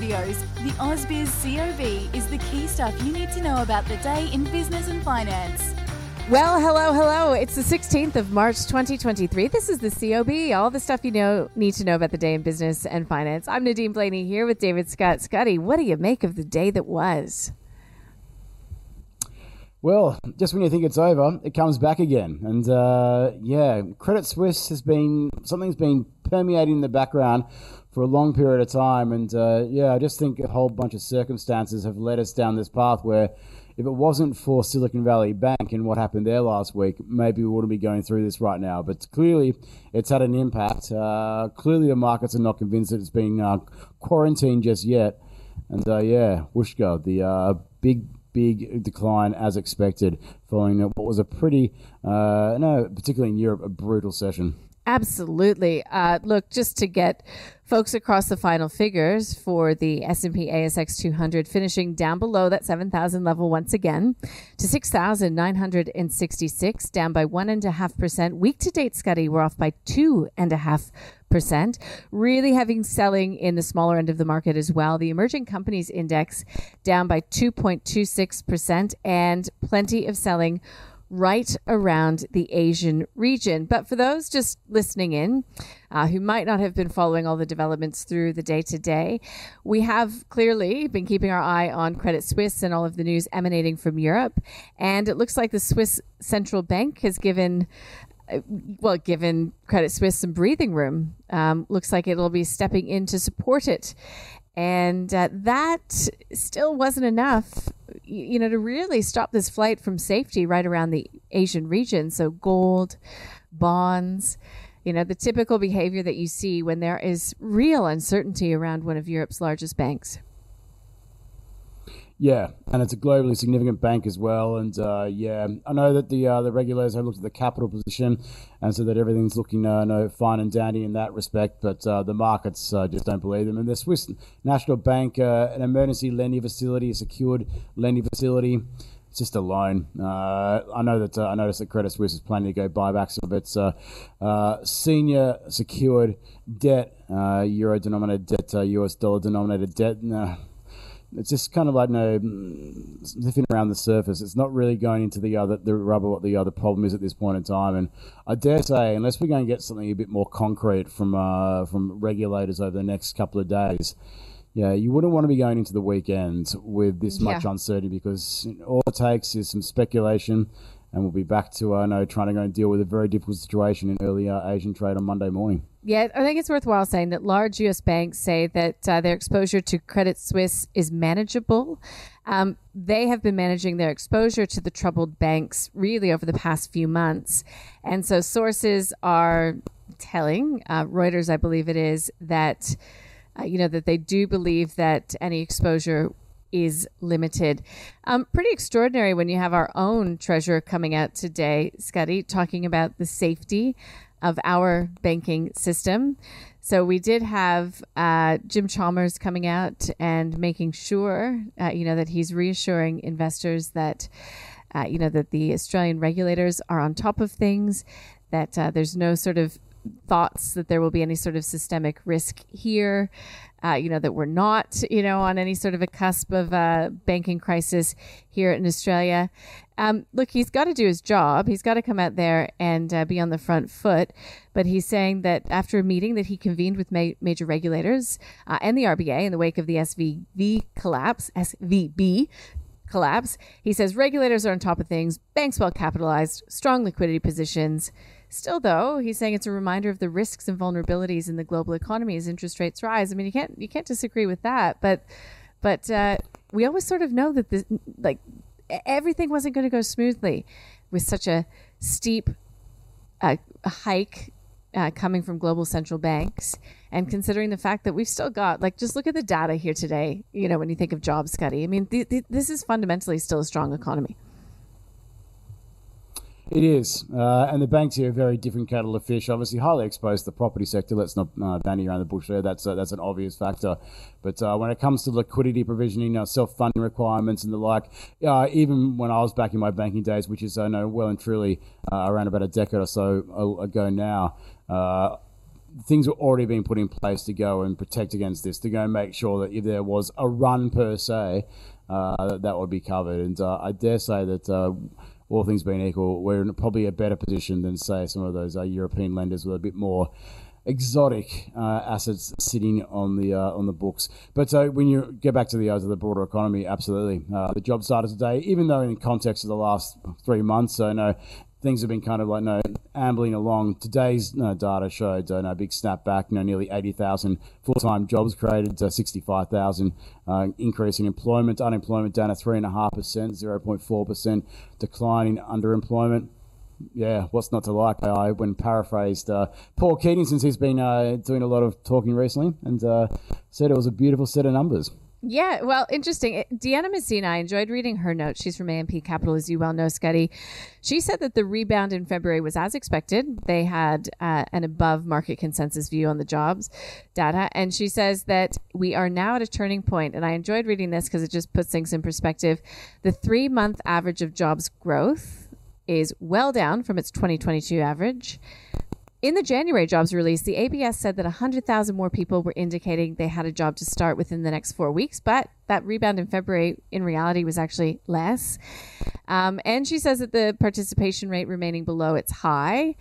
Studios, the AusBiz COB is the key stuff you need to know about the day in business and finance. Well, hello, hello. It's the 16th of March 2023. This is the COB, all the stuff you know need to know about the day in business and finance. I'm Nadine Blaney here with David Scott. Scotty, what do you make of the day that was? Well, just when you think it's over, it comes back again. And uh, yeah, Credit Suisse has been something's been permeating the background for a long period of time. And uh, yeah, I just think a whole bunch of circumstances have led us down this path where if it wasn't for Silicon Valley Bank and what happened there last week, maybe we wouldn't be going through this right now. But clearly, it's had an impact. Uh, clearly, the markets are not convinced that it's being uh, quarantined just yet. And uh, yeah, Whooshka, the uh, big big decline as expected following what was a pretty, uh, no, particularly in Europe, a brutal session. Absolutely. Uh, look, just to get folks across the final figures for the S&P ASX 200 finishing down below that 7,000 level once again to 6,966, down by 1.5%. Week to date, Scotty, we're off by 2.5%. Really having selling in the smaller end of the market as well. The emerging companies index down by 2.26% and plenty of selling right around the Asian region. But for those just listening in uh, who might not have been following all the developments through the day to day, we have clearly been keeping our eye on Credit Suisse and all of the news emanating from Europe. And it looks like the Swiss Central Bank has given uh, well, given Credit Suisse some breathing room, um, looks like it'll be stepping in to support it. And uh, that still wasn't enough, you know, to really stop this flight from safety right around the Asian region. So, gold, bonds, you know, the typical behavior that you see when there is real uncertainty around one of Europe's largest banks. Yeah, and it's a globally significant bank as well. And uh, yeah, I know that the uh, the regulators have looked at the capital position and so that everything's looking uh, no fine and dandy in that respect. But uh, the markets uh, just don't believe them. And the Swiss National Bank, uh, an emergency lending facility, a secured lending facility. It's just a loan. I know that I noticed that Credit Suisse is planning to go buybacks of its senior secured debt, euro denominated debt, US dollar denominated debt it's just kind of like no sniffing around the surface. It's not really going into the other the rubber what the other problem is at this point in time. And I dare say, unless we're going to get something a bit more concrete from uh, from regulators over the next couple of days, yeah, you wouldn't want to be going into the weekend with this much yeah. uncertainty because all it takes is some speculation and we'll be back to uh, know trying to go and deal with a very difficult situation in early uh, Asian trade on Monday morning. Yeah, I think it's worthwhile saying that large U.S. banks say that uh, their exposure to Credit Suisse is manageable. Um, they have been managing their exposure to the troubled banks really over the past few months, and so sources are telling uh, Reuters, I believe it is, that. Uh, you know that they do believe that any exposure is limited. Um, pretty extraordinary when you have our own treasurer coming out today, Scotty, talking about the safety of our banking system. So we did have uh, Jim Chalmers coming out and making sure, uh, you know, that he's reassuring investors that, uh, you know, that the Australian regulators are on top of things, that uh, there's no sort of thoughts that there will be any sort of systemic risk here uh, you know, that we're not, you know, on any sort of a cusp of a banking crisis here in Australia. Um, look, he's got to do his job. He's got to come out there and uh, be on the front foot. But he's saying that after a meeting that he convened with ma- major regulators uh, and the RBA in the wake of the SVB collapse, SVB collapse, he says regulators are on top of things, banks well capitalized, strong liquidity positions. Still, though, he's saying it's a reminder of the risks and vulnerabilities in the global economy as interest rates rise. I mean, you can't you can't disagree with that, but but uh, we always sort of know that like everything wasn't going to go smoothly with such a steep uh, hike uh, coming from global central banks. And considering the fact that we've still got like just look at the data here today you know when you think of jobs Scotty I mean th- th- this is fundamentally still a strong economy it is, uh, and the banks here are very different kettle of fish. Obviously, highly exposed to the property sector. Let's not uh, bandy around the bush there. That's uh, that's an obvious factor. But uh, when it comes to liquidity provisioning, uh, self funding requirements, and the like, uh, even when I was back in my banking days, which is I know well and truly around about a decade or so ago now things were already being put in place to go and protect against this, to go and make sure that if there was a run per se, uh, that, that would be covered. And uh, I dare say that uh, all things being equal, we're in probably a better position than say some of those uh, European lenders with a bit more exotic uh, assets sitting on the uh, on the books. But uh, when you get back to the uh, of the broader economy, absolutely, uh, the job started today. Even though in context of the last three months, so no, things have been kind of like no ambling along. Today's no, data showed uh, no big snapback. You know, nearly eighty thousand full-time jobs created, to sixty-five thousand uh, increase in employment. Unemployment down to three and a half percent, zero point four percent decline in underemployment. Yeah, what's not to like? I when paraphrased uh, Paul Keating, since he's been uh, doing a lot of talking recently, and uh, said it was a beautiful set of numbers. Yeah, well, interesting. Deanna Mousina, I enjoyed reading her note. She's from AMP Capital, as you well know, Scotty. She said that the rebound in February was as expected. They had uh, an above market consensus view on the jobs data. And she says that we are now at a turning point. And I enjoyed reading this because it just puts things in perspective. The three month average of jobs growth is well down from its 2022 average. In the January jobs release, the ABS said that 100,000 more people were indicating they had a job to start within the next four weeks, but that rebound in February in reality was actually less. Um, and she says that the participation rate remaining below its high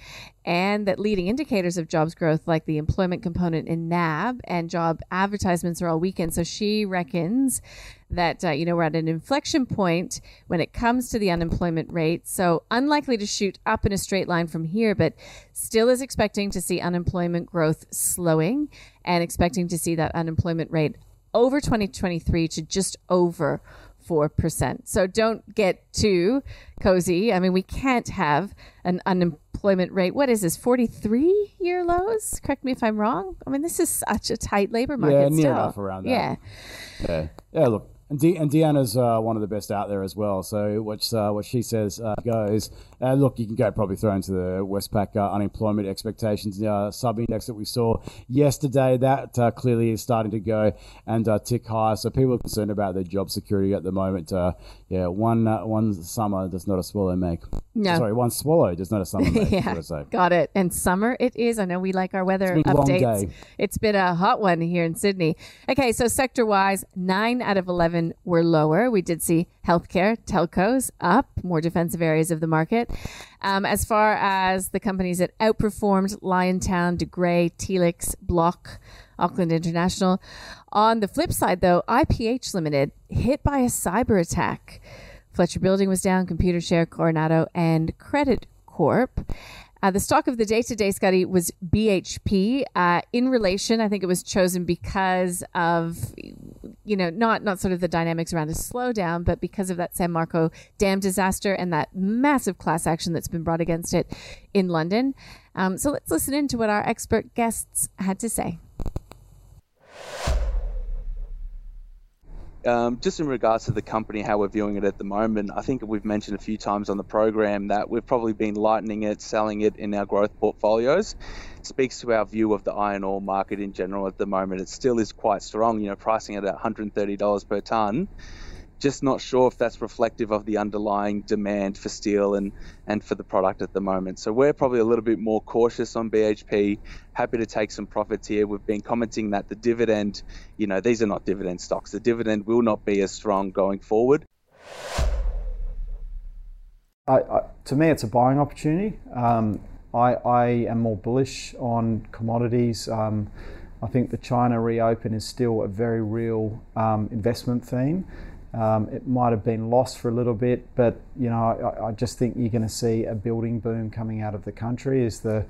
and that leading indicators of jobs growth, like the employment component in NAB and job advertisements, are all weakened. So she reckons that uh, you know we're at an inflection point when it comes to the unemployment rate. So unlikely to shoot up in a straight line from here, but still is expecting to see unemployment growth slowing and expecting to see that unemployment rate over 2023 to just over 4%. So don't get too cozy. I mean, we can't have an unemployment rate. What is this, 43 year lows? Correct me if I'm wrong. I mean, this is such a tight labor market. Yeah, near still. enough around that. Yeah. Yeah. Yeah, look, and, De- and Deanna's uh, one of the best out there as well. So what uh, what she says uh, goes. Uh, look, you can go probably throw into the Westpac uh, unemployment expectations uh, sub index that we saw yesterday. That clearly is starting to go and tick higher. So people are concerned about their job security at the moment. Yeah, one one summer does not a swallow make. No. Sorry, one swallow does not a summer make. yeah, got it. And summer it is. I know we like our weather it's updates. It's been a hot one here in Sydney. Okay, so sector wise, nine out of eleven were lower. We did see healthcare, telcos up, more defensive areas of the market. Um, as far as the companies that outperformed, Liontown, De Grey, Telix, Block, Auckland International. On the flip side, though, IPH Limited hit by a cyber attack. Fletcher Building was down, Computershare, Coronado, and Credit Corp. Uh, the stock of the day to day, Scotty, was BHP. Uh, in relation, I think it was chosen because of, you know, not not sort of the dynamics around a slowdown, but because of that Samarco dam disaster and that massive class action that's been brought against it in London. Um, so let's listen in to what our expert guests had to say. Um, just in regards to the company, how we're viewing it at the moment, I think we've mentioned a few times on the program that we've probably been lightening it, selling it in our growth portfolios. It speaks to our view of the iron ore market in general at the moment. It still is quite strong, you know, pricing at $130 per tonne just not sure if that's reflective of the underlying demand for steel and, and for the product at the moment. So we're probably a little bit more cautious on BHP. Happy to take some profits here. We've been commenting that the dividend, you know, these are not dividend stocks. The dividend will not be as strong going forward. I, I, to me, it's a buying opportunity. Um, I, I, am more bullish on commodities. Um, I think the China reopen is still a very real um, investment theme. Um, it might have been lost for a little bit, but you know, I, I just think you're going to see a building boom coming out of the country as the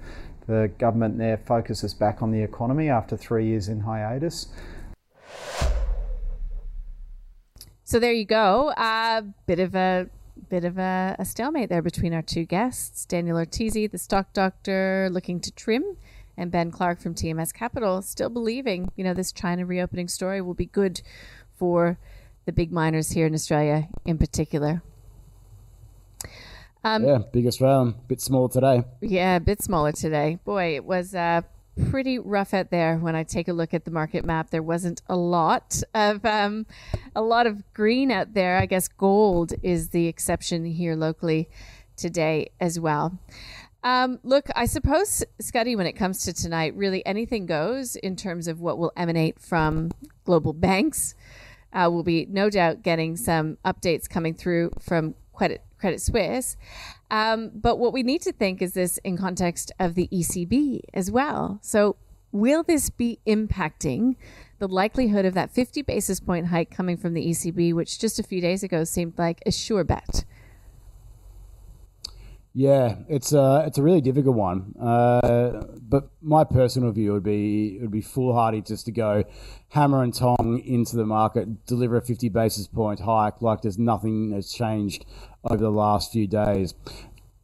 the government there focuses back on the economy after three years in hiatus. So there you go. A uh, bit of a bit of a, a stalemate there between our two guests Daniel Ortizi, the stock doctor, looking to trim, and Ben Clark from TMS Capital, still believing, you know, this China reopening story will be good for the big miners here in Australia in particular. Um, yeah, big Australian, bit smaller today. Yeah, a bit smaller today. Boy, it was uh, pretty rough out there when I take a look at the market map. There wasn't a lot of um, a lot of green out there. I guess gold is the exception here locally today as well. Um, look, I suppose, Scotty, when it comes to tonight, really anything goes in terms of what will emanate from global banks. Uh, we'll be no doubt getting some updates coming through from Credit Credit Suisse. Um, but what we need to think is this in context of the ECB as well. So, will this be impacting the likelihood of that 50 basis point hike coming from the ECB, which just a few days ago seemed like a sure bet? Yeah, it's a it's a really difficult one. Uh, but my personal view would be it would be foolhardy just to go hammer and tong into the market, deliver a 50 basis point hike like there's nothing that's changed over the last few days.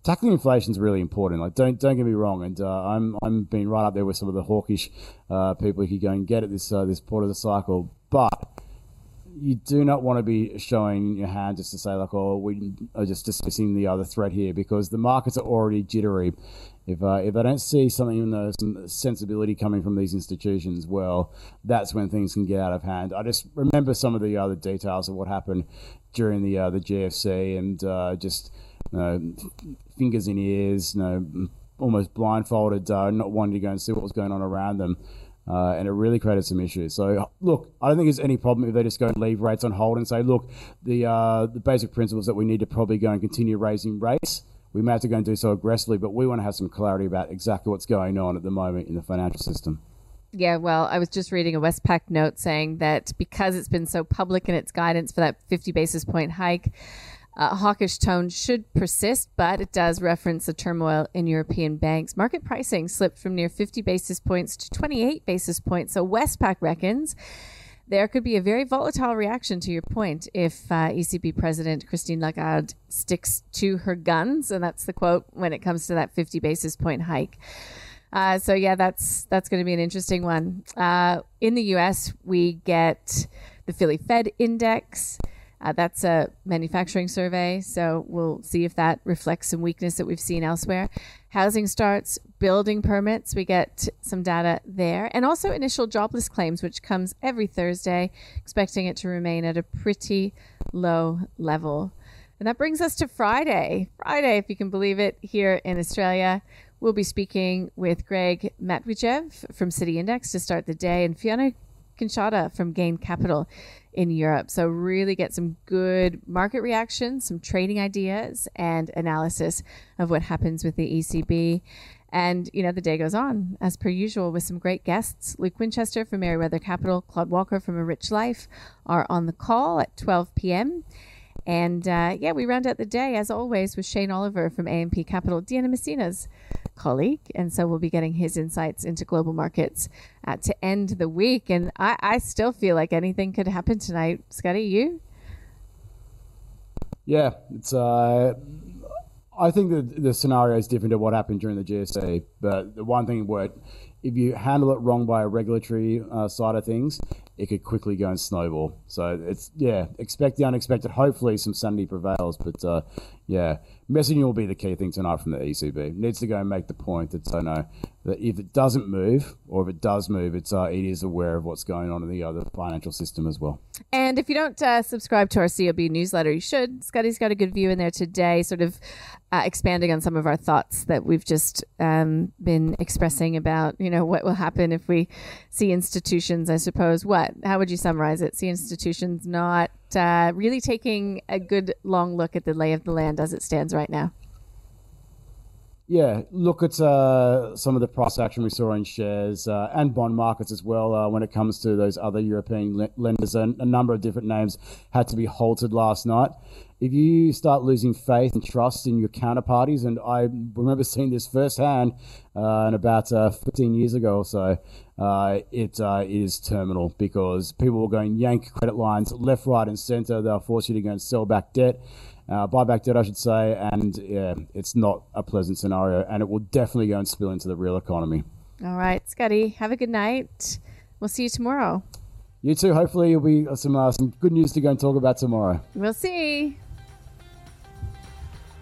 Tackling inflation is really important. Like, don't don't get me wrong, and uh, I'm I'm being right up there with some of the hawkish uh, people who go and get at this uh, this part of the cycle, but you do not want to be showing your hand just to say like, oh, we are just dismissing the other threat here because the markets are already jittery. If uh, if I don't see something, even though some sensibility coming from these institutions, well, that's when things can get out of hand. I just remember some of the other details of what happened during the uh, the GFC and uh, just you know, fingers in ears, you know, almost blindfolded, uh, not wanting to go and see what was going on around them. Uh, and it really created some issues. So, look, I don't think there's any problem if they just go and leave rates on hold and say, look, the uh, the basic principles that we need to probably go and continue raising rates. We may have to go and do so aggressively, but we want to have some clarity about exactly what's going on at the moment in the financial system. Yeah, well, I was just reading a Westpac note saying that because it's been so public in its guidance for that 50 basis point hike, uh, hawkish tone should persist, but it does reference the turmoil in European banks. Market pricing slipped from near 50 basis points to 28 basis points. So Westpac reckons there could be a very volatile reaction to your point if uh, ECB President Christine Lagarde sticks to her guns, and that's the quote when it comes to that 50 basis point hike. Uh, so yeah, that's that's going to be an interesting one. Uh, in the U.S., we get the Philly Fed Index. Uh, that's a manufacturing survey, so we'll see if that reflects some weakness that we've seen elsewhere. Housing starts, building permits, we get some data there, and also initial jobless claims, which comes every Thursday, expecting it to remain at a pretty low level. And that brings us to Friday. Friday, if you can believe it, here in Australia. We'll be speaking with Greg Matvijev from City Index to start the day, and Fiona Cincotta from Gain Capital in Europe. So, really get some good market reactions, some trading ideas, and analysis of what happens with the ECB. And, you know, the day goes on as per usual with some great guests. Luke Winchester from Meriwether Capital, Claude Walker from A Rich Life are on the call at 12 p.m. And uh, yeah, we round out the day, as always, with Shane Oliver from AMP Capital, Diana Mousina's colleague. And so we'll be getting his insights into global markets uh, to end the week. And I, I still feel like anything could happen tonight. Scotty, you? Yeah, it's. Uh, I think that the scenario is different to what happened during the GSA, But the one thing where if you handle it wrong by a regulatory uh, side of things, it could quickly go and snowball. So it's yeah, expect the unexpected. Hopefully, some sanity prevails. But uh, yeah, messaging will be the key thing tonight from the ECB. needs to go and make the point that so know that if it doesn't move or if it does move, it's uh, it is aware of what's going on in the other financial system as well. And if you don't uh, subscribe to our COB newsletter, you should. Scotty's got a good view in there today, sort of uh, expanding on some of our thoughts that we've just um, been expressing about, you know, what will happen if we see institutions. I suppose what? How would you summarize it? See institutions not uh, really taking a good long look at the lay of the land as it stands right now. Yeah, look at uh, some of the price action we saw in shares uh, and bond markets as well uh, when it comes to those other European le- lenders. And a number of different names had to be halted last night. If you start losing faith and trust in your counterparties, and I remember seeing this firsthand uh, about uh, 15 years ago or so, uh, it is terminal because people were going yank credit lines left, right, and center. They'll force you to go and sell back debt uh, buy back debt, I should say, and yeah, it's not a pleasant scenario, and it will definitely go and spill into the real economy. All right, Scotty, have a good night. We'll see you tomorrow. You too. Hopefully, you'll be some uh, some good news to go and talk about tomorrow. We'll see.